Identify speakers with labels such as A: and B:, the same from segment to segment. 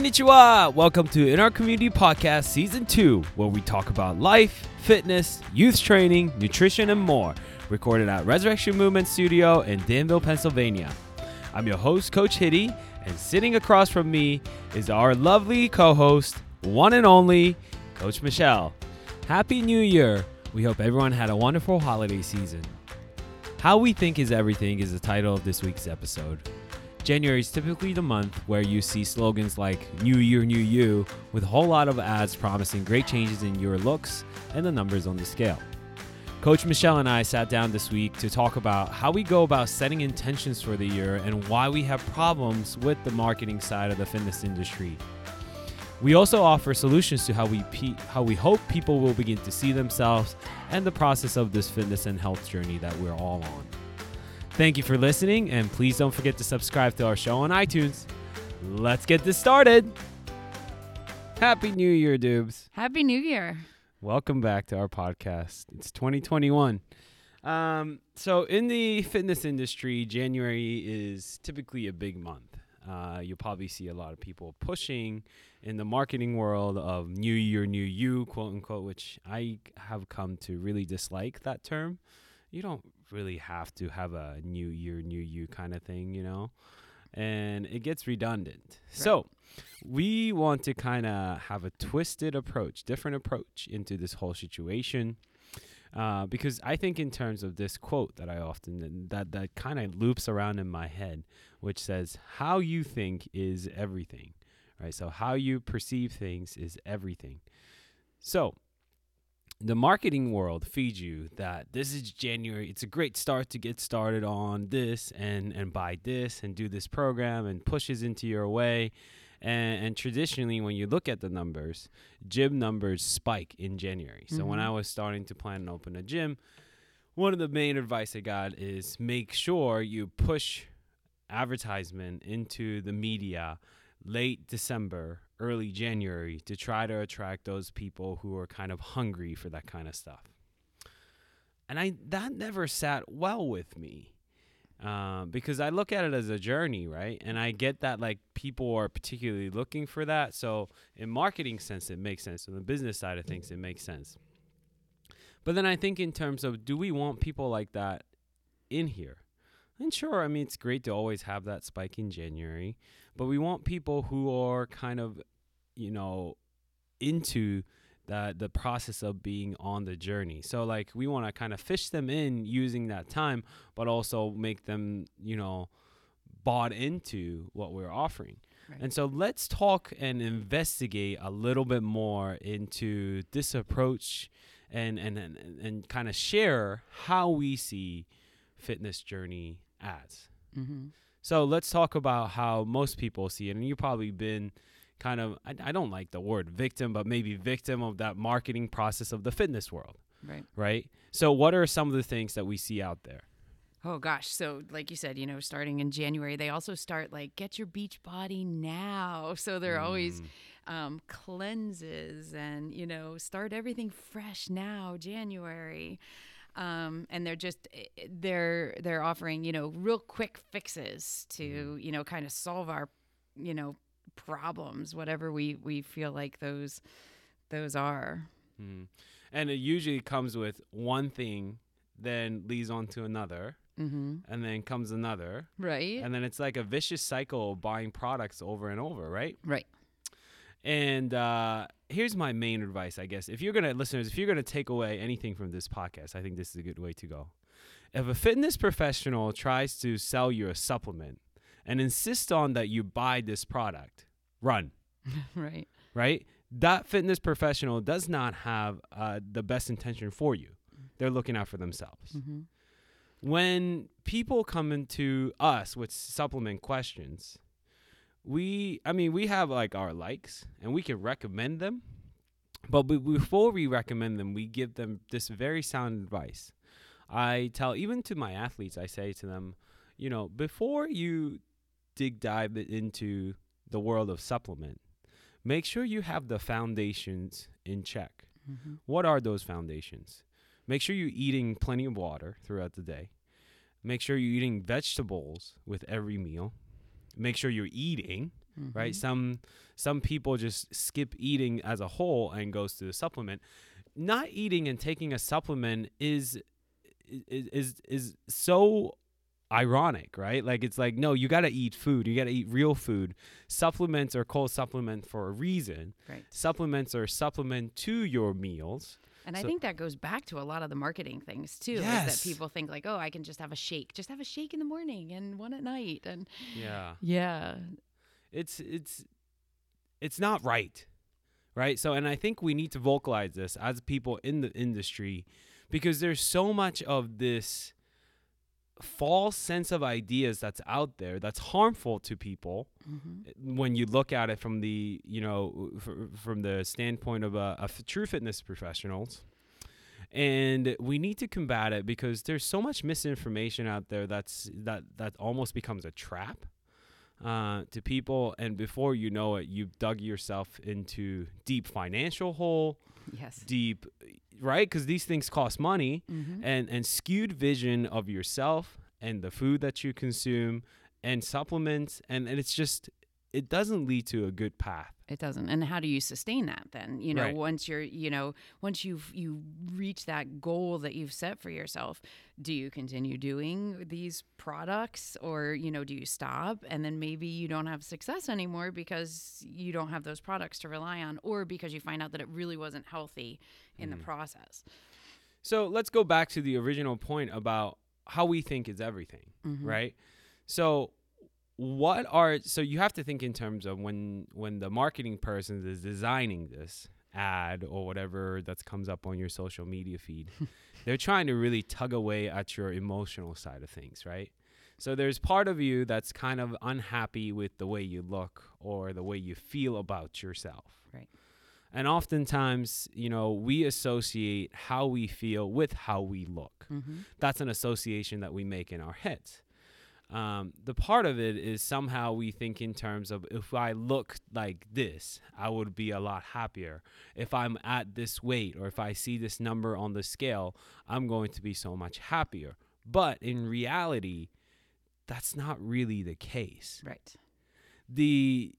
A: Konnichiwa! Welcome to In Our Community Podcast Season 2, where we talk about life, fitness, youth training, nutrition, and more. Recorded at Resurrection Movement Studio in Danville, Pennsylvania. I'm your host, Coach Hitty, and sitting across from me is our lovely co host, one and only, Coach Michelle. Happy New Year! We hope everyone had a wonderful holiday season. How We Think is Everything is the title of this week's episode. January is typically the month where you see slogans like New Year, New You, with a whole lot of ads promising great changes in your looks and the numbers on the scale. Coach Michelle and I sat down this week to talk about how we go about setting intentions for the year and why we have problems with the marketing side of the fitness industry. We also offer solutions to how we pe- how we hope people will begin to see themselves and the process of this fitness and health journey that we're all on. Thank you for listening, and please don't forget to subscribe to our show on iTunes. Let's get this started. Happy New Year, Dubes.
B: Happy New Year.
A: Welcome back to our podcast. It's 2021. Um, so, in the fitness industry, January is typically a big month. Uh, you'll probably see a lot of people pushing in the marketing world of New Year, New You, quote unquote, which I have come to really dislike that term. You don't really have to have a New Year, New You kind of thing, you know? And it gets redundant. So, we want to kind of have a twisted approach, different approach into this whole situation. Uh, because I think in terms of this quote that I often that that kind of loops around in my head, which says, "How you think is everything," right? So how you perceive things is everything. So the marketing world feeds you that this is January. It's a great start to get started on this and and buy this and do this program and pushes into your way. And, and traditionally, when you look at the numbers, gym numbers spike in January. So when
B: Mhm.
A: I was starting to plan and open a gym, one of the main advice I got is make sure you push advertisement into the media late December, early January to try to attract those people who are kind of hungry for that kind of stuff. And I that never sat well with me. Um, because I look at it as a journey, right? And I get that like people are particularly looking for that. So in marketing sense, it makes sense. In the business side of things, it makes sense. But then I think in terms of do we want people like that in here? And sure, I mean it's great to always have that spike in January, but we want people who are kind of, you know, into the the process of being on the journey. So like we want to kind of fish them in using that time, but also make them, you know, bought into what we're offering.
B: Right.
A: And so let's talk and investigate a little bit more into this approach and and and, and kind of share how we see fitness journey as.
B: Mm-hmm.
A: So let's talk about how most people see it. And you've probably been kind of, I, I don't like the word victim, but maybe victim of that marketing process of the fitness world,
B: Right.
A: right? So, what are some of the things that we see out there?
B: Oh gosh. So like you said, you know, starting in January, they also start like get your beach body now. So they're always
A: Mm,
B: um, cleanses and you know start everything fresh now, January. Um, and they're just eh, eh, they're they're offering you know real quick fixes to you know kind of solve our you know problems, whatever we we feel like those those are.
A: mm. And it usually comes with one thing, then leads on to another,
B: Mm-hmm.
A: and then comes another.
B: Right.
A: And then it's like a vicious cycle of buying products over and over, right?
B: right.
A: And uh, here's my main advice, I guess. If you're gonna listeners, if you're gonna take away anything from this podcast, I think this is a good way to go. If a fitness professional tries to sell you a supplement and insist on that you buy this product, run,
B: right.
A: right? That fitness professional does not have uh, the best intention for you. They're looking out for themselves.
B: Mm-hmm.
A: When people come into us with supplement questions, we i mean we have like our likes and we can recommend them. But be- before we recommend them we give them this very sound advice. I tell even to my athletes i say to them you know before you dig dive into the world of supplement make sure you have the foundations in check.
B: Mm-hmm.
A: what are those foundations? Make sure you're eating plenty of water throughout the day. Make sure you're eating vegetables with every meal make sure you're eating right? Mm-hmm. Some some people just skip eating as a whole and goes to the supplement. Not eating and taking a supplement is is is, is so ironic, right? Like it's like no, you got to eat food. You got to eat real food. Supplements are called supplement for a reason.
B: Right.
A: Supplements are supplement to your meals.
B: And I think that goes back to a lot of the marketing things too.
A: Yes.
B: Is that people think like, oh, I can just have a shake, just have a shake in the morning and one at night, and
A: Yeah.
B: yeah,
A: it's it's it's not right right so and i think we need to vocalize this as people in the industry because there's so much of this false sense of ideas that's out there that's harmful to people when you look at it from the you know f- from the standpoint of a, a f- true fitness professionals. And we need to combat it because there's so much misinformation out there that's that that almost becomes a trap uh, to people. And before you know it you've dug yourself into deep financial hole
B: yes,
A: deep right? Because these things cost money
B: Mhm.
A: and and skewed vision of yourself and the food that you consume and supplements. And, and it's just it doesn't lead to a good path
B: it doesn't. And how do you sustain that then? You know,
A: Right.
B: once you're, you know, once you've you reach that goal that you've set for yourself, do you continue doing these products, or you know, do you stop and then maybe you don't have success anymore because you don't have those products to rely on, or because you find out that it really wasn't healthy in the mm. process?
A: So let's go back to the original point about how we think is everything, mm-hmm. right? So what are so you have to think in terms of when when the marketing person is designing this ad or whatever that comes up on your social media feed, they're trying to really tug away at your emotional side of things, right? So there's part of you that's kind of unhappy with the way you look or the way you feel about yourself.
B: Right.
A: And oftentimes, you know, we associate how we feel with how we look.
B: Mm-hmm.
A: That's an association that we make in our heads. Um, the part of it is somehow we think in terms of if I look like this, I would be a lot happier. If I'm at this weight or if I see this number on the scale, I'm going to be so much happier. But in reality, that's not really the case
B: Right.
A: the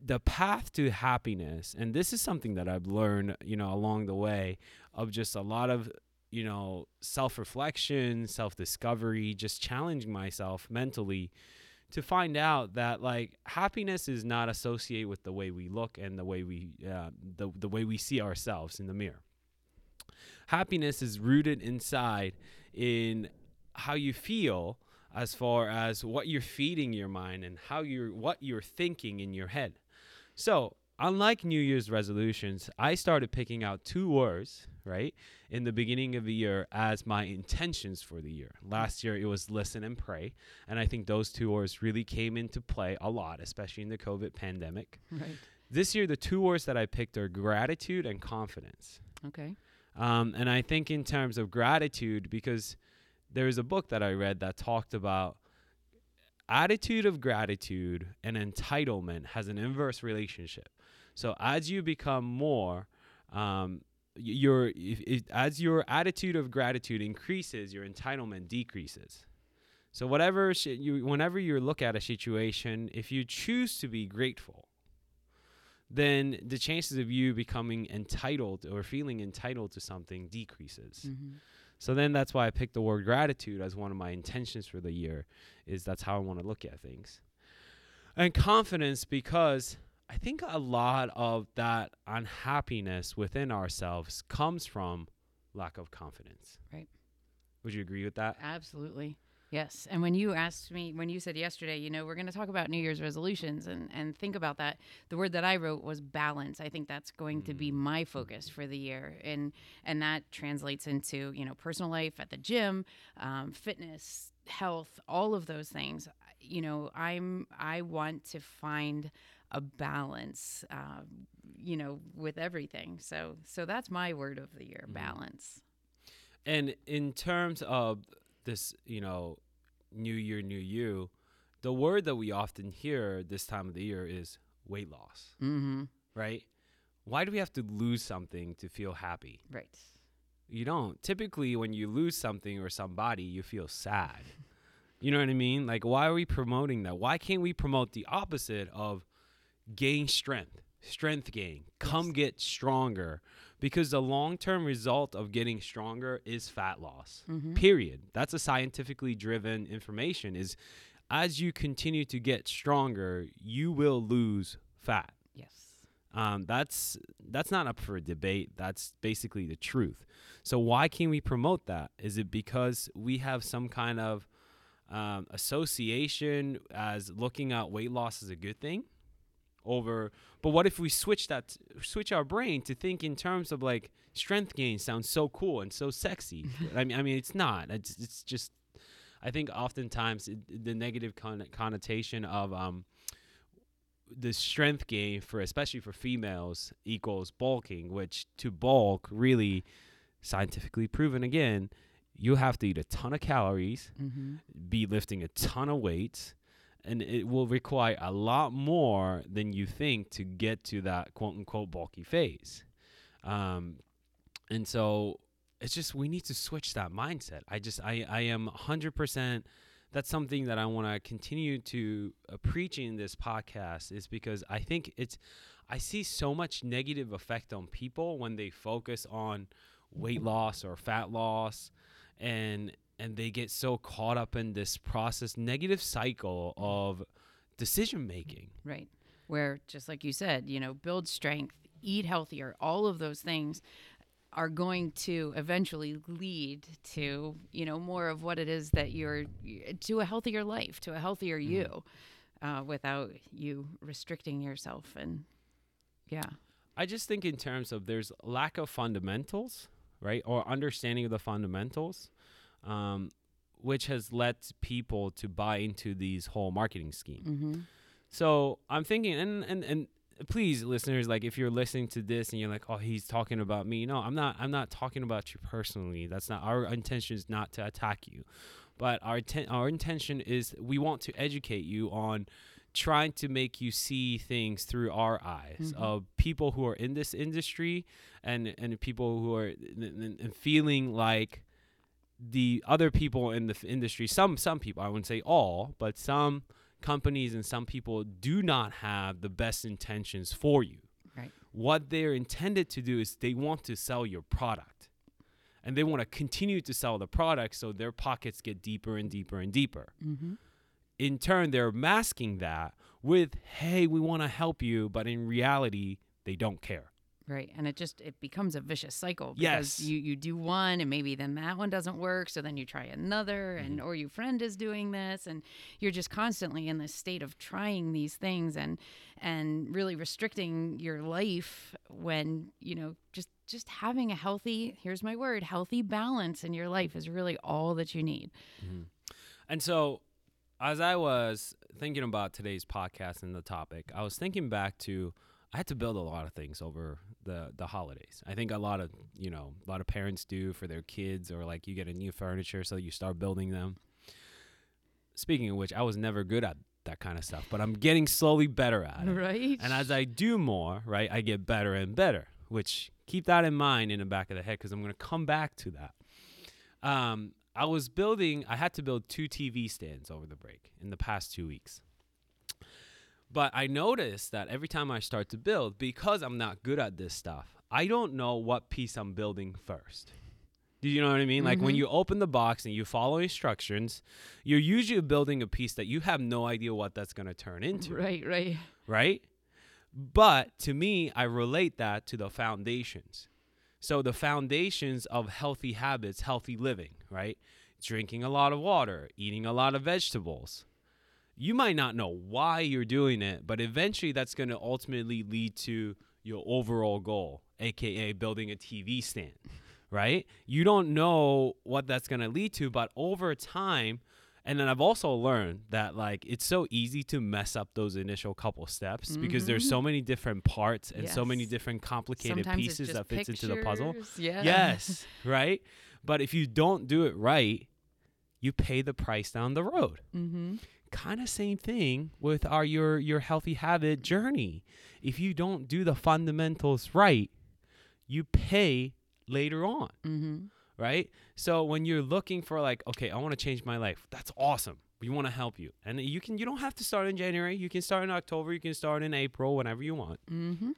A: the path to happiness and this is something that i've learned you know along the way of just a lot of you know self-reflection self-discovery just challenging myself mentally to find out that like happiness is not associated with the way we look and the way we uh, the, the way we see ourselves in the mirror happiness is rooted inside in how you feel as far as what you're feeding your mind and how you're what you're thinking in your head. So, unlike New Year's resolutions, I started picking out two words, right, in the beginning of the year as my intentions for the year. Last year it was listen and pray, and I think those two words really came into play a lot, especially in the COVID pandemic.
B: Right.
A: This year the two words that I picked are gratitude and confidence.
B: Okay.
A: Um, and I think in terms of gratitude, because there's a book that I read that talked about attitude of gratitude and entitlement has an inverse relationship. So as you become more, um, your if, if, as your attitude of gratitude increases, your entitlement decreases. So whatever shi you, whenever you look at a situation, if you choose to be grateful, then the chances of you becoming entitled or feeling entitled to something decreases.
B: Mm-hmm.
A: So then that's why I picked the word gratitude as one of my intentions for the year is that's how I want to look at things. And confidence because I think a lot of that unhappiness within ourselves comes from lack of confidence.
B: Right.
A: Would you agree with that?
B: Absolutely. Yes. And when you asked me, when you said yesterday, you know, we're going to talk about New Year's resolutions and, and think about that, the word that I wrote was balance. I think that's going to be my focus for the year. And, and that translates into, you know, personal life at the gym, um, fitness, health, all of those things. You know, I'm, I want to find a balance, uh, you know, with everything. So, so that's my word of the year, balance.
A: And in terms of this, you know, new year, new you, the word that we often hear this time of the year is weight loss,
B: Mm-hmm.
A: right? Why do we have to lose something to feel happy?
B: Right.
A: You don't. Typically, when you lose something or somebody, you feel sad. You know what I mean? Like, why are we promoting that? Why can't we promote the opposite of gain strength, strength gain, come get stronger because the long-term result of getting stronger is fat loss.
B: Mm-hmm.
A: Period. That's a scientifically driven information is as you continue to get stronger, you will lose fat.
B: Yes.
A: Um, that's that's not up for debate. That's basically the truth. So why can we promote that? Is it because we have some kind of um, association as looking at weight loss as a good thing? Over, but what if we switch that, switch our brain to think in terms of like strength gain sounds so cool and so sexy. I mean, I mean, it's not. It's it's just. I think oftentimes it, the negative con- connotation of um, the strength gain for especially for females equals bulking, which to bulk really scientifically proven again, you have to eat a ton of calories,
B: Mm-hmm.
A: be lifting a ton of weights, and it will require a lot more than you think to get to that quote unquote bulky phase. Um, and so it's just we need to switch that mindset. I just I I am 100% that's something that I want to continue to uh, preach in this podcast is because I think it's I see so much negative effect on people when they focus on weight loss or fat loss and and they get so caught up in this process negative cycle of decision making.
B: Right. Where, just like you said, you know, build strength, eat healthier, all of those things are going to eventually lead to, you know, more of what it is that you're to a healthier life, to a healthier you, uh, without you restricting yourself. And yeah.
A: I just think in terms of there's lack of fundamentals, right, or understanding of the fundamentals, um, which has led people to buy into these whole marketing scheme.
B: Mm-hmm.
A: So I'm thinking, and and and please, listeners, like if you're listening to this and you're like, oh, he's talking about me. No, I'm not. I'm not talking about you personally. That's not our intention. Is not to attack you, but our ten- our intention is we want to educate you on trying to make you see things through our eyes
B: Mhm.
A: of people who are in this industry and and people who are and, and feeling like the other people in the f- industry some some people i wouldn't say all but some companies and some people do not have the best intentions for you
B: Right.
A: what they're intended to do is they want to sell your product and they want to continue to sell the product so their pockets get deeper and deeper and deeper
B: Mm-hmm.
A: in turn they're masking that with hey we want to help you but in reality they don't care
B: Right. And it just it becomes a vicious cycle because
A: Yes.
B: you you do one and maybe then that one doesn't work, so then you try another
A: Mm-hmm.
B: and or your friend is doing this and you're just constantly in this state of trying these things and and really restricting your life when, you know, just just having a healthy, here's my word, healthy balance in your life is really all that you need.
A: And so, as I was thinking about today's podcast and the topic, I was thinking back to I had to build a lot of things over the the holidays. I think a lot of you know a lot of parents do for their kids, or like you get a new furniture, so you start building them. Speaking of which, I was never good at that kind of stuff, but I'm getting slowly better at it.
B: Right?
A: And as I do more, right, I get better and better, which keep that in mind in the back of the head because I'm going to come back to that. Um, I was building, I had to build two TV stands over the break in the past two weeks. But I notice that every time I start to build, because I'm not good at this stuff, I don't know what piece I'm building first. Do you know what I mean? Like when
B: Mhm.
A: you open the box and you follow instructions, you're usually building a piece that you have no idea what that's going to turn into
B: right, right.
A: right? But to me, I relate that to the foundations. So the foundations of healthy habits, healthy living, right? Drinking a lot of water, eating a lot of vegetables. You might not know why you're doing it, but eventually that's going to ultimately lead to your overall goal, aka building a TV stand, right? You don't know what that's going to lead to, but over time, and then I've also learned that like it's so easy to mess up those initial couple steps because there's so many different parts and so many different complicated
B: Sometimes
A: pieces that fits into the puzzle.
B: Yeah.
A: Yes, right? But if you don't do it right, you pay the price down the road.
B: Mm-hmm.
A: Kind of same thing with our your your healthy habit journey. If you don't do the fundamentals right, you pay later on
B: Mm-hmm.
A: right? So when you're looking for like, okay, I want to change my life, that's awesome. We want to help you. And you can you don't have to start in January. You can start in October, you can start in April, whenever you want.
B: Mm-hmm.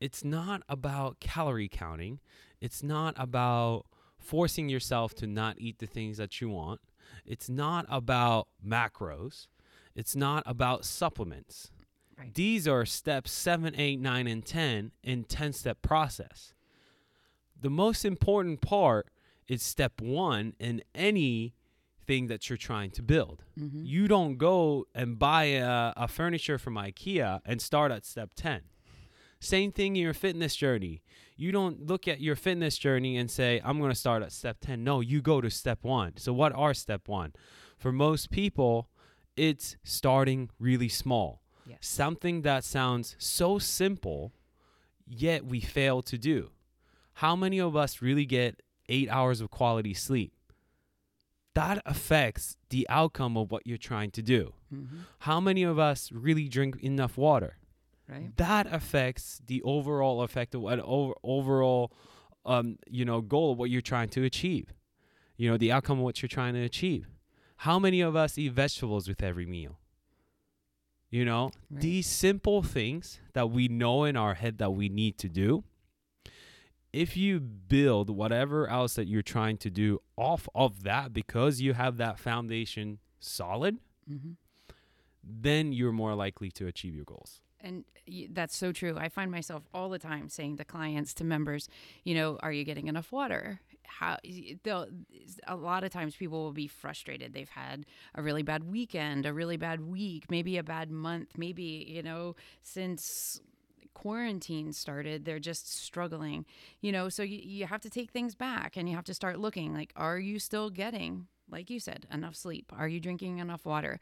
A: It's not about calorie counting. It's not about forcing yourself to not eat the things that you want. It's not about macros. It's not about supplements.
B: Right.
A: These are steps seven, eight, nine, and 10 in 10 step process. The most important part is step one in anything that you're trying to build.
B: Mm-hmm.
A: You don't go and buy a, a furniture from IKEA and start at step 10. Same thing in your fitness journey. You don't look at your fitness journey and say, I'm going to start at step 10. No, you go to step one. So, what are step one? For most people, it's starting really small.
B: Yes.
A: Something that sounds so simple, yet we fail to do. How many of us really get eight hours of quality sleep? That affects the outcome of what you're trying to do.
B: Mm-hmm.
A: How many of us really drink enough water?
B: Right.
A: That affects the overall effect of what over, overall, um, you know, goal of what you're trying to achieve. You know, the outcome of what you're trying to achieve. How many of us eat vegetables with every meal? You know,
B: Right.
A: these simple things that we know in our head that we need to do. If you build whatever else that you're trying to do off of that because you have that foundation solid,
B: Mm-hmm.
A: then you're more likely to achieve your goals.
B: And that's so true. I find myself all the time saying to clients, to members, you know, are you getting enough water? How they'll, a lot of times people will be frustrated. They've had a really bad weekend, a really bad week, maybe a bad month, maybe, you know, since quarantine started, they're just struggling, you know, so you, you have to take things back and you have to start looking like, are you still getting, like you said, enough sleep? Are you drinking enough water?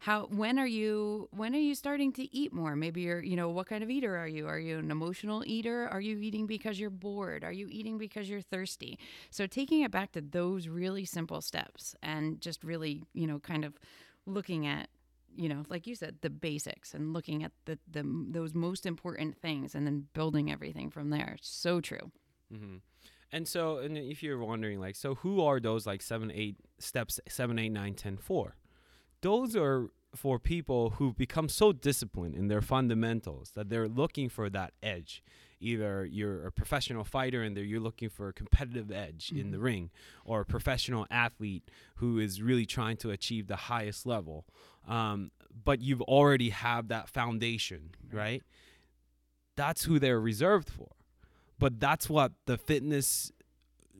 B: How when are you when are you starting to eat more? Maybe you're you know what kind of eater are you? Are you an emotional eater? Are you eating because you're bored? Are you eating because you're thirsty? So taking it back to those really simple steps and just really you know kind of looking at you know like you said the basics and looking at the, the those most important things and then building everything from there. So true.
A: Mm-hmm. And so, and if you're wondering, like, so who are those like seven, eight steps, seven, eight, nine, ten, four? Those are for people who've become so disciplined in their fundamentals that they're looking for that edge. Either you're a professional fighter and you're looking for a competitive edge in the ring, or a professional athlete who is really trying to achieve the highest level. Um, but you've already have that foundation, right? That's who they're reserved for but that's what the fitness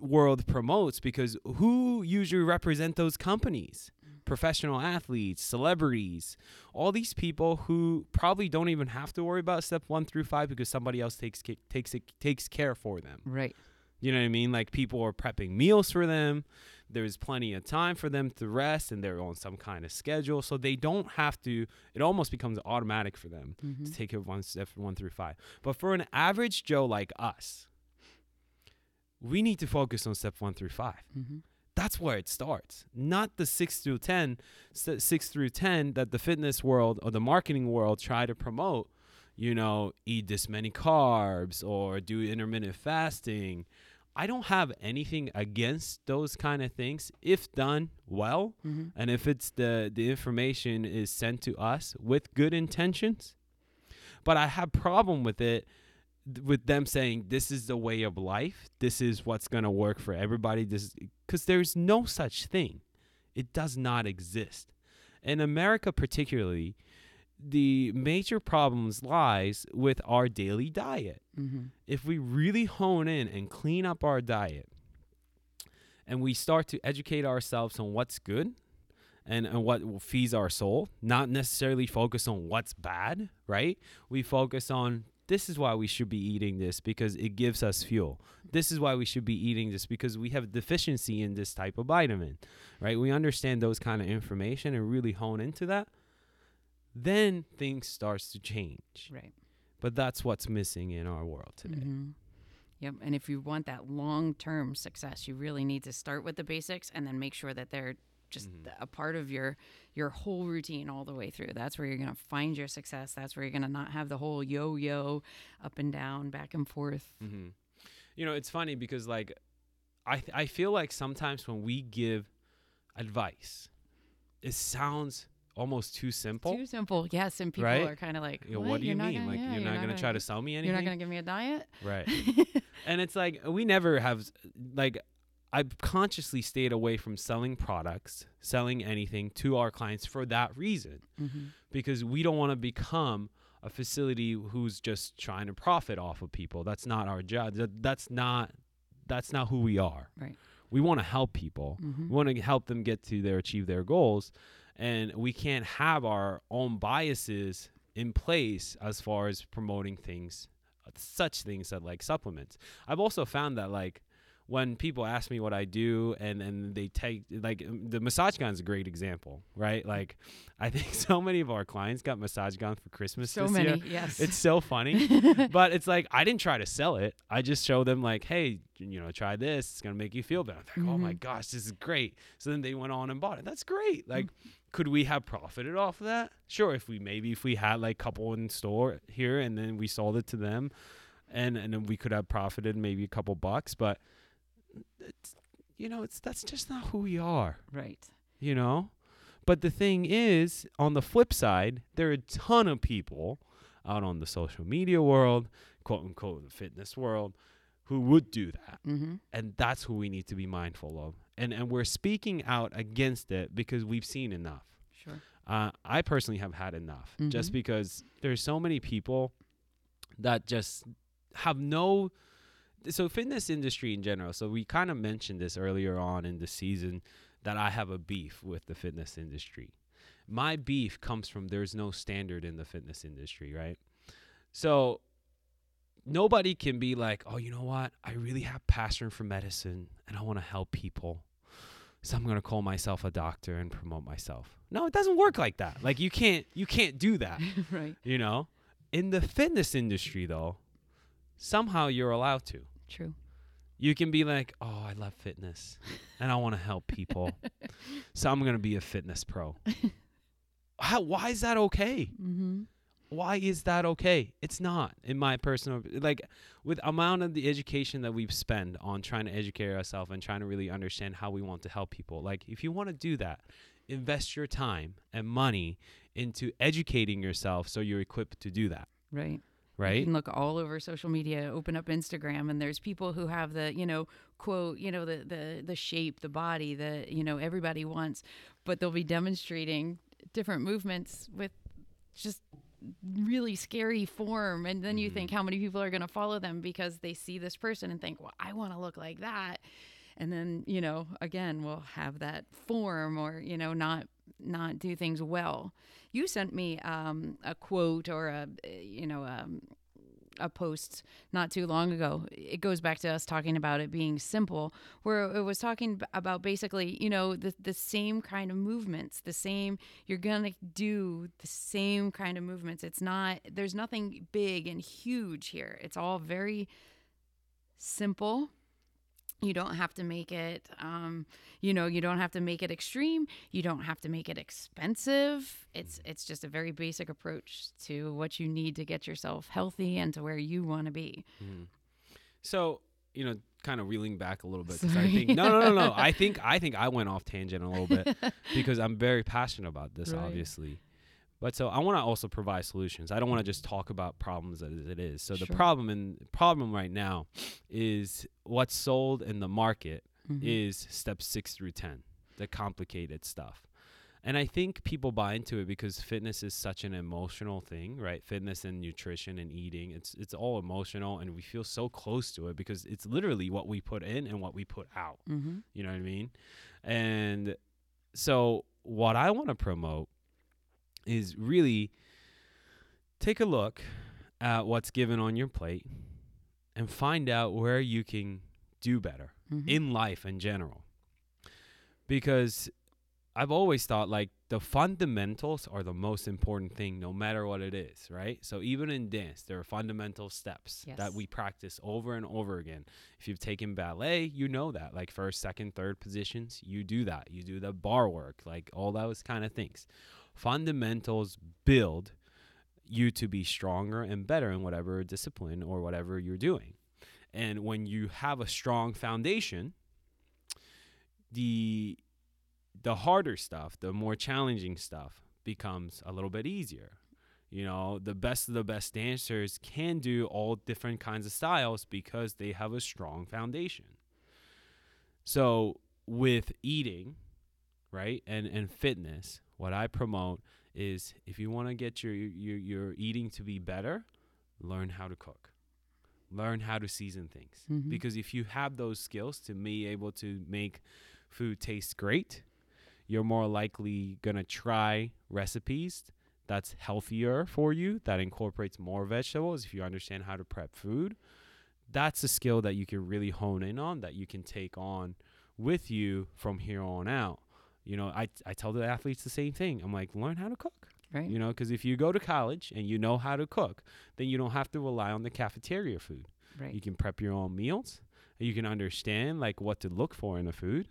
A: world promotes because who usually represent those companies professional athletes celebrities all these people who probably don't even have to worry about step 1 through 5 because somebody else takes takes it takes care for them
B: right
A: you know what i mean like people are prepping meals for them there's plenty of time for them to rest and they're on some kind of schedule so they don't have to it almost becomes automatic for them
B: Mm-hmm.
A: to take it one step one through five. But for an average Joe like us, we need to focus on step one through 5
B: Mm-hmm.
A: That's where it starts, not the six through ten, six through ten that the fitness world or the marketing world try to promote. You know, eat this many carbs or do intermittent fasting. I don't have anything against those kind of things if done well
B: Mm-hmm.
A: and if it's the the information is sent to us with good intentions but i have problem with it with them saying this is the way of life. This is what's going to work for everybody. This because there's no such thing. It does not exist. In america particularly the major problems lies with our daily diet.
B: Mm-hmm.
A: if we really hone in and clean up our diet and we start to educate ourselves on what's good and, and what feeds our soul, not necessarily focus on what's bad, right? We focus on this is why we should be eating this because it gives us fuel. This is why we should be eating this because we have deficiency in this type of vitamin, right? We understand those kind of information and really hone into that. Then things starts to change.
B: right
A: But that's what's missing in our world today.
B: Mhm. Yep. And if you want that long term success, you really need to start with the basics and then make sure that they're just
A: Mhm.
B: a part of your your whole routine all the way through. That's where you're going to find your success. That's where you're going to not have the whole yo yo up and down, back and forth.
A: hmm You know, it's funny because like, I th- I feel like sometimes when we give advice, it sounds almost too simple.
B: Too simple. Yes, and people
A: Right?
B: are kind of like,
A: You know,
B: what,
A: what do you
B: You're
A: mean?
B: Gonna,
A: like
B: yeah,
A: you're, not, gonna, try to sell me anything?
B: You're not gonna give me a diet.
A: right. and it's like we never have like I've consciously stayed away from selling products, selling anything to our clients for that reason
B: mm-hmm.
A: because we don't want to become a facility who's just trying to profit off of people. That's not our job. That, that's not that's not who we are.
B: Right.
A: We want to help people.
B: Mm-hmm.
A: We want to help them get to their achieve their goals, and we can't have our own biases in place as far as promoting things, such things that like supplements. I've also found that like when people ask me what I do and and they take like um, the massage gun is a great example, right? Like I think so many of our clients got massage guns for Christmas
B: So
A: this
B: many.
A: year.
B: Yes.
A: It's so funny, but it's like I didn't try to sell it. I just show them like, hey, you know, try this. It's gonna make you feel better. Like, oh my
B: Mhm.
A: gosh, this is great. So then they went on and bought it. That's great. Like, could we have profited off of that? Sure, if we maybe if we had like a couple in store here and then we sold it to them, and and then we could have profited maybe a couple bucks. But you know, it's that's just not who we are
B: right.
A: you know but the thing is on the flip side there are a ton of people out on the social media world quote unquote the fitness world who would do that
B: Mm-hmm.
A: and that's who we need to be mindful of and and we're speaking out against it because we've seen enough
B: Sure.
A: uh, I personally have had enough just
B: Mhm.
A: because there's so many people that just have no so fitness industry in general so we kind of mentioned this earlier on in the season that I have a beef with the fitness industry my beef comes from there's no standard in the fitness industry right so nobody can be like oh you know what I really have passion for medicine and I want to help people so I'm gonna call myself a doctor and promote myself. No, it doesn't work like that. Like you can't you can't do that.
B: right.
A: You know? In the fitness industry though, somehow you're allowed to.
B: True.
A: You can be like, Oh, I love fitness and I wanna help people. so I'm gonna be a fitness pro. How why is that okay?
B: Mm-hmm.
A: why is that okay? It's not, in my personal like with amount of the education that we've spent on trying to educate ourselves and trying to really understand how we want to help people. Like if you want to do that, invest your time and money into educating yourself so you're equipped to do that.
B: Right. You can look all over social media, open up Instagram, and there's people who have the, you know, quote, you know, the the the shape, the body that you know everybody wants, but they'll be demonstrating different movements with just really scary form, and then you
A: Mm-hmm.
B: think how many people are going to follow them because they see this person and think, well, I want to look like that, and then you know, again, we'll have that form or you know, not not do things well. You sent me um, a quote or a you know um, a post not too long ago. It goes back to us talking about it being simple, where it was talking about basically, you know, the the same kind of movements, the same. You're gonna do the same kind of movements. It's not. There's nothing big and huge here. It's all very simple. You don't have to make it, um, you know, you don't have to make it extreme. You don't have to make it expensive. It's it's just a very basic approach to what you need to get yourself healthy and to where you want to be.
A: Mhm. So, you know, kind of reeling back a little bit 'cause I think no, no, no, no. I think I think I went off tangent a little bit because I'm very passionate about this,
B: Right.
A: obviously. But so I want to also provide solutions. I don't want to just talk about problems as it is. So the problem in problem right now is what's sold in the market
B: Mhm.
A: is step six through ten, the complicated stuff. And I think people buy into it because fitness is such an emotional thing, right? Fitness and nutrition and eating, it's it's all emotional and we feel so close to it because it's literally what we put in and what we put out.
B: Mhm.
A: You know what I mean? And so what I want to promote is really take a look at what's given on your plate and find out where you can do better
B: Mhm.
A: in life in general. Because I've always thought like the fundamentals are the most important thing no matter what it is, right? So even in dance, there are fundamental steps that we practice over and over again. If you've taken ballet, you know that. Like first, second, third positions, you do that. You do the bar work, like all those kind of things. Fundamentals build you to be stronger and better in whatever discipline or whatever you're doing. And when you have a strong foundation, the the harder stuff, the more challenging stuff becomes a little bit easier. You know, the best of the best dancers can do all different kinds of styles because they have a strong foundation. So, with eating, right, and, and fitness, what I promote is if you want to get your, your, your eating to be better, learn how to cook. Learn how to season things.
B: Mhm.
A: Because if you have those skills to be able to make food taste great, you're more likely going to try recipes that's healthier for you, that incorporates more vegetables if you understand how to prep food. That's a skill that you can really hone in on that you can take on with you from here on out. You know, I, I tell the athletes the same thing. I'm like, learn how to cook.
B: Right.
A: You know, because if you go to college and you know how to cook, then you don't have to rely on the cafeteria food.
B: right.
A: You can prep your own meals. You can understand like what to look for in a food,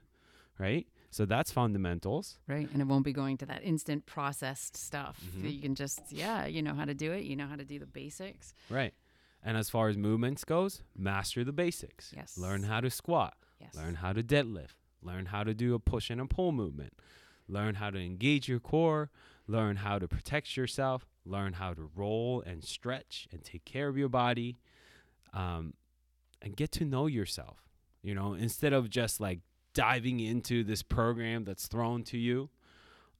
A: right? So that's fundamentals.
B: Right. And it won't be going to that instant processed stuff.
A: Mhm.
B: You can just, yeah, you know how to do it. You know how to do the basics.
A: Right. And as far as movements goes, master the basics.
B: Yes.
A: Learn how to squat.
B: Yes.
A: Learn how to deadlift. Learn how to do a push and a pull movement. Learn how to engage your core. Learn how to protect yourself. Learn how to roll and stretch and take care of your body. Um, and get to know yourself. You know, instead of just like diving into this program that's thrown to you,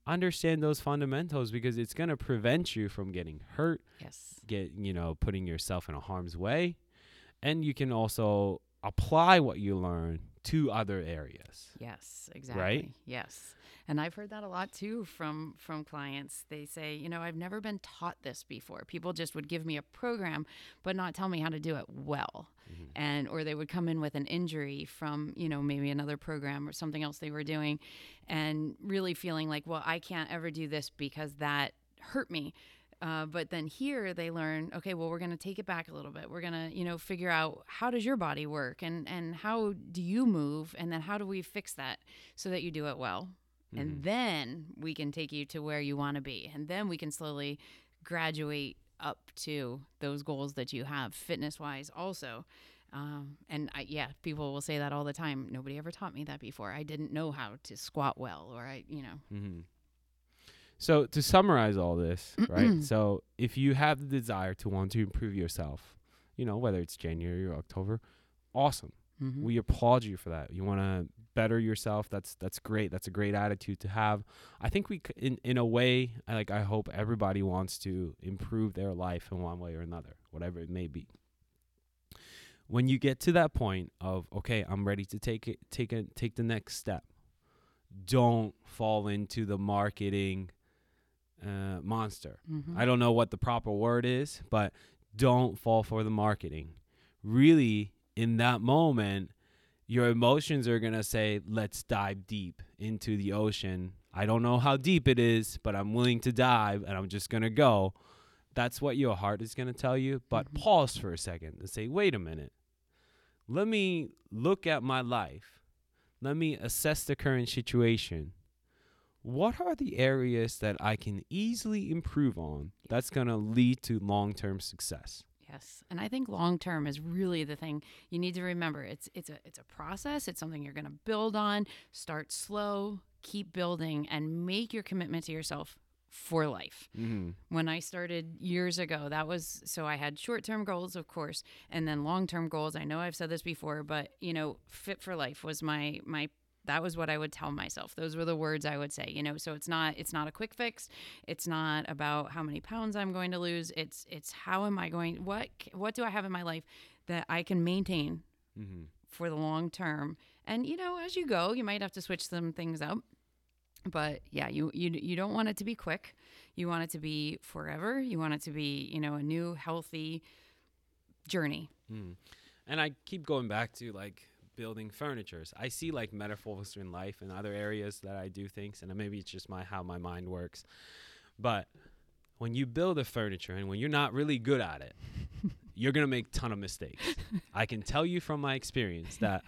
A: understand those fundamentals because it's going to prevent you from getting hurt
B: Yes.
A: get you know putting yourself in a harm's way and you can also apply what you learn to other areas
B: Yes, exactly. Right? Yes. And I've heard that a lot too from from clients. They say, you know, I've never been taught this before. People just would give me a program but not tell me how to do it well. Mm-hmm. And or they would come in with an injury from, you know, maybe another program or something else they were doing and really feeling like, well, I can't ever do this because that hurt me. Uh, but then here they learn, okay, well, we're going to take it back a little bit. We're going to, you know, figure out how does your body work and, and how do you move? And then how do we fix that so that you do it well? And then we can take you to where you want to be. And then we can slowly graduate up to those goals that you have fitness wise also. Um, and I, yeah, people will say that all the time. Nobody ever taught me that before. I didn't know how to squat well, or I, you know,
A: hmm so to summarize all this right so if you have the desire to want to improve yourself you know whether it's january or october awesome.
B: Mhm.
A: we applaud you for that. You want to better yourself. That's that's great. That's a great attitude to have. I think we c- in in a way I- like i hope everybody wants to improve their life in one way or another whatever it may be. When you get to that point of okay i'm ready to take it take it take the next step don't fall into the marketing uh, monster
B: Mhm.
A: I don't know what the proper word is, but don't fall for the marketing. Really, in that moment, your emotions are going to say, let's dive deep into the ocean. I don't know how deep it is, but I'm willing to dive and I'm just going to go. That's what your heart is going to tell you. But
B: Mhm.
A: pause for a second and say, wait a minute. Let me look at my life. Let me assess the current situation what are the areas that I can easily improve on that's going to lead to long term success?
B: Yes, and I think long term is really the thing you need to remember. It's it's a it's a process. It's something you're going to build on. Start slow, keep building, and make your commitment to yourself for life.
A: Mm-hmm.
B: When I started years ago, that was so I had short term goals, of course, and then long term goals. I know I've said this before, but you know, fit for life was my my that was what I would tell myself. Those were the words I would say, you know. So it's not it's not a quick fix. It's not about how many pounds I'm going to lose. It's it's how am I going what what do I have in my life that I can maintain
A: Mm-hmm.
B: for the long term. And you know, as you go, you might have to switch some things up. But yeah, you you you don't want it to be quick. You want it to be forever. You want it to be, you know, a new healthy journey.
A: Mm. And I keep going back to like building furnitures. I see like metaphors in life and other areas that I do things, and maybe it's just my how my mind works. But when you build a furniture and when you're not really good at it, you're gonna make ton of mistakes. I can tell you from my experience that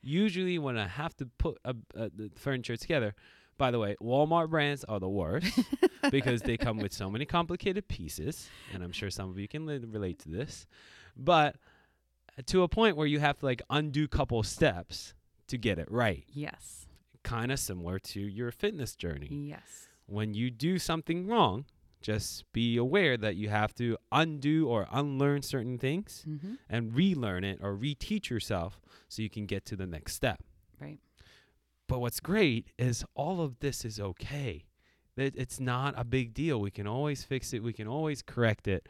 A: usually when I have to put a, a, the furniture together, by the way, Walmart brands are the worst because they come with so many complicated pieces, and I'm sure some of you can li- relate to this. But to a point where you have to like undo couple steps to get it right.
B: Yes.
A: kind of similar to your fitness journey.
B: Yes.
A: When you do something wrong, just be aware that you have to undo or unlearn certain things
B: Mm-hmm.
A: and relearn it or reteach yourself so you can get to the next step.
B: Right.
A: But what's great is all of this is okay. It, it's not a big deal. We can always fix it. We can always correct it.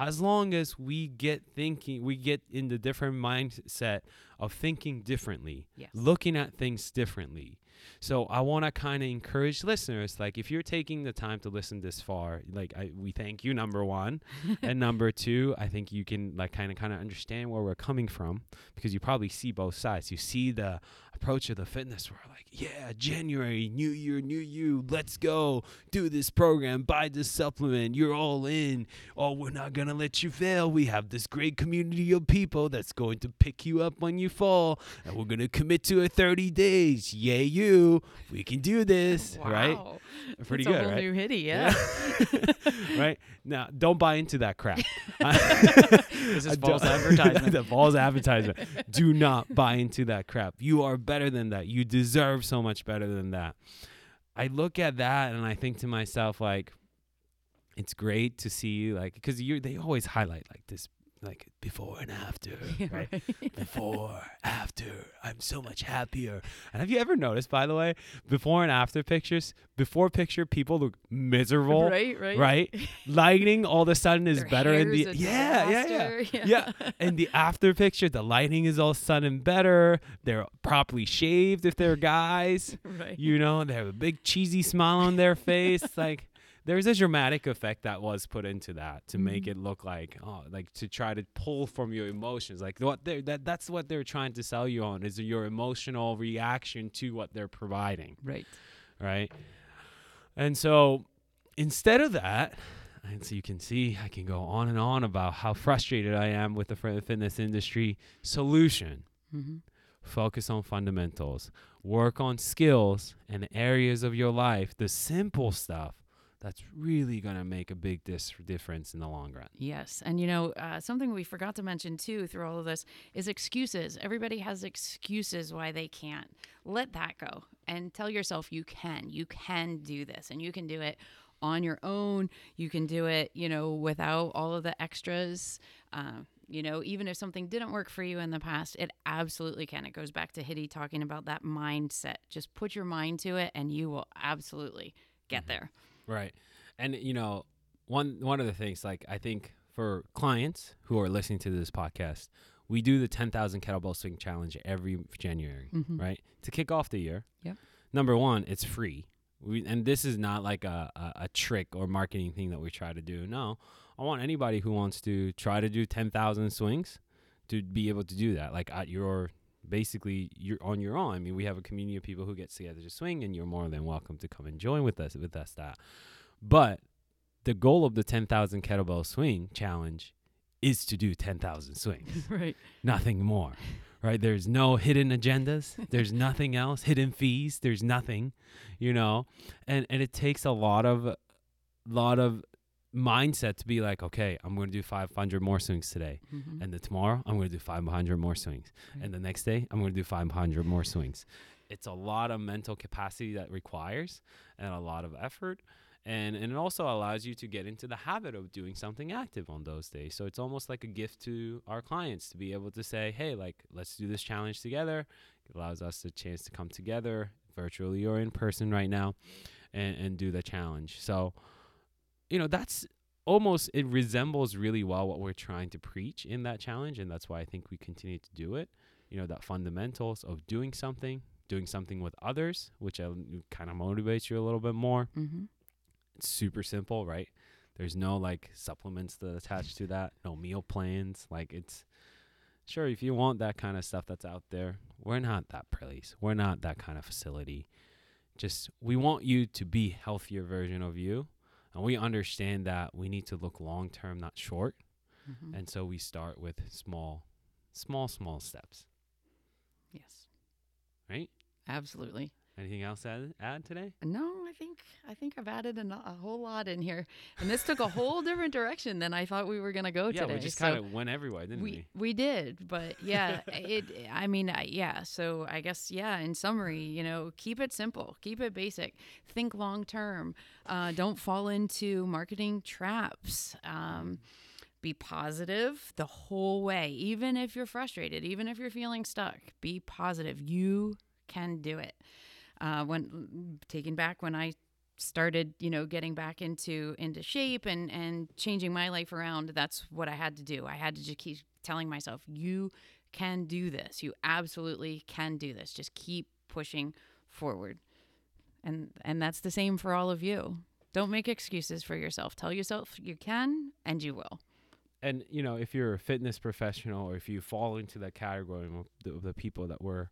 A: As long as we get thinking, we get in the different mindset of thinking differently,
B: Yes.
A: looking at things differently. So I want to kind of encourage listeners, like if you're taking the time to listen this far, like I, we thank you, number one, and number two, I think you can like kind of kind of understand where we're coming from because you probably see both sides. You see the approach of the fitness world, like, yeah, January, new year, new you, let's go, do this program, buy this supplement, you're all in. Oh, we're not gonna let you fail. We have this great community of people that's going to pick you up when you fall, and we're gonna commit to it 30 days. Yay, you! We can do this, right? Pretty
B: That's
A: good,
B: a whole
A: right?
B: new hitty, yeah.
A: right now, don't buy into that crap.
C: This is
A: I
C: false advertisement.
A: the false advertisement. Do not buy into that crap. You are better than that. You deserve so much better than that. I look at that and I think to myself like, it's great to see you like because you they always highlight like this like before and after right before after i'm so much happier and have you ever noticed by the way before and after pictures before picture people look miserable
B: right, right.
A: right lighting all of a sudden is
B: Their
A: better in the
B: a
A: yeah yeah yeah yeah. And the after picture, the lighting is all of a sudden better. They're properly shaved if they're guys.
B: right.
A: You know, they have a big cheesy smile on their face. like there's a dramatic effect that was put into that to make
B: Mhm.
A: it look like oh, like to try to pull from your emotions. Like what they that that's what they're trying to sell you on is your emotional reaction to what they're providing
B: right.
A: right? And so instead of that, and so you can see, I can go on and on about how frustrated I am with the fitness industry. Solution
B: Mm-hmm.
A: focus on fundamentals, work on skills and areas of your life, the simple stuff that's really going to make a big dis- difference in the long run.
B: Yes. And you know, uh, something we forgot to mention too through all of this is excuses. Everybody has excuses why they can't. Let that go and tell yourself you can. You can do this and you can do it on your own. You can do it, you know, without all of the extras. Um, you know, even if something didn't work for you in the past, it absolutely can. It goes back to Hitty talking about that mindset. Just put your mind to it and you will absolutely get there.
A: Right. And you know, one one of the things like I think for clients who are listening to this podcast, we do the 10,000 kettlebell swing challenge every January,
B: Mhm.
A: right? To kick off the year.
B: Yep.
A: Number 1, it's free. We and this is not like a, a a trick or marketing thing that we try to do. No. I want anybody who wants to try to do 10,000 swings to be able to do that like at your basically you're on your own. I mean, we have a community of people who get together to swing, and you're more than welcome to come and join with us with us that. But the goal of the 10,000 kettlebell swing challenge is to do 10,000 swings,
B: right.
A: nothing more. Right? There's no hidden agendas. There's nothing else. Hidden fees. There's nothing, you know. And and it takes a lot of lot of mindset to be like, okay, I'm going to do 500 more swings today.
B: Mhm.
A: And then tomorrow, I'm going to do 500 more swings.
B: Right.
A: And the next day, I'm going to do 500 more swings. It's a lot of mental capacity that requires and a lot of effort. And, and it also allows you to get into the habit of doing something active on those days. So it's almost like a gift to our clients to be able to say, hey, like, let's do this challenge together. It allows us a chance to come together virtually or in person right now and, and do the challenge. So, you know, that's almost it resembles really well what we're trying to preach in that challenge and that's why I think we continue to do it. You know, that fundamentals of doing something, doing something with others, which kind of motivates you a little bit more.
B: Mhm.
A: It's super simple, right? There's no like supplements that attach to that, no meal plans. Like it's sure if you want that kind of stuff that's out there, we're not that place. We're not that kind of facility. Just we want you to be healthier version of you. And we understand that we need to look long term, not short.
B: Mhm.
A: And so we start with small, small, small steps.
B: Yes.
A: Right?
B: Absolutely.
A: Anything else to add, today?
B: No, I think I think I've added a, a whole lot in here, and this took a whole different direction than I thought we were gonna go
A: yeah,
B: today.
A: we just
B: So
A: kind of went everywhere, didn't we?
B: we we did, but yeah, it. I mean, yeah. So I guess yeah. In summary, you know, keep it simple, keep it basic, think long term. Uh, don't fall into marketing traps. Um, be positive the whole way, even if you're frustrated, even if you're feeling stuck. Be positive. You can do it. Uh, when taking back when I started, you know, getting back into into shape and and changing my life around, that's what I had to do. I had to just keep telling myself, you can do this. You absolutely can do this. Just keep pushing forward. And and that's the same for all of you. Don't make excuses for yourself. Tell yourself you can and you will.
A: and you know if you're a fitness professional or if you fall into that category of the, of the people that we're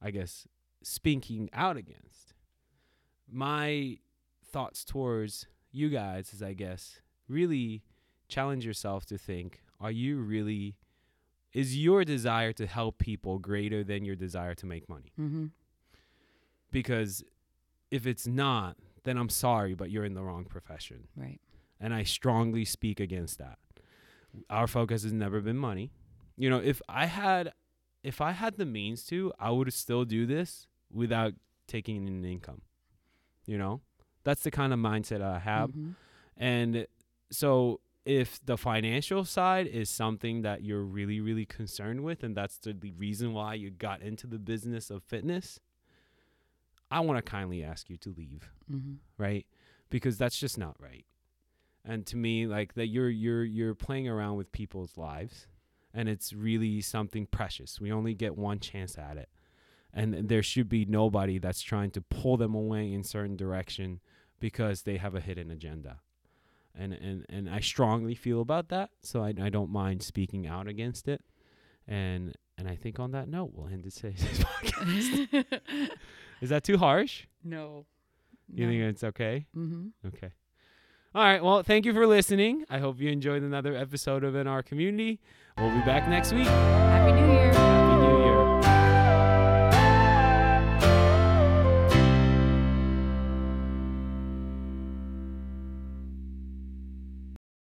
A: i guess speaking out against my thoughts towards you guys is i guess really challenge yourself to think are you really is your desire to help people greater than your desire to make money
B: Mm-hmm.
A: because if it's not then i'm sorry but you're in the wrong profession
B: Right.
A: and I strongly speak against that. Our focus has never been money. You know, if I had if I had the means to, I would still do this without taking in income. You know? That's the kind of mindset I have.
B: Mhm.
A: And so if the financial side is something that you're really really concerned with and that's the, the reason why you got into the business of fitness, I want to kindly ask you to leave
B: Mhm.
A: right? Because that's just not right. And to me, like that you're you're you're playing around with people's lives and it's really something precious. We only get one chance at it. And there should be nobody that's trying to pull them away in certain direction because they have a hidden agenda. And and and I strongly feel about that, so I I don't mind speaking out against it. And and I think on that note, we'll end today's podcast. Is that too harsh?
B: no.
A: You think it's okay?
B: Mm-hmm.
A: Okay. All right. Well, thank you for listening. I hope you enjoyed another episode of In Our Community. We'll be back next week.
B: Happy New Year.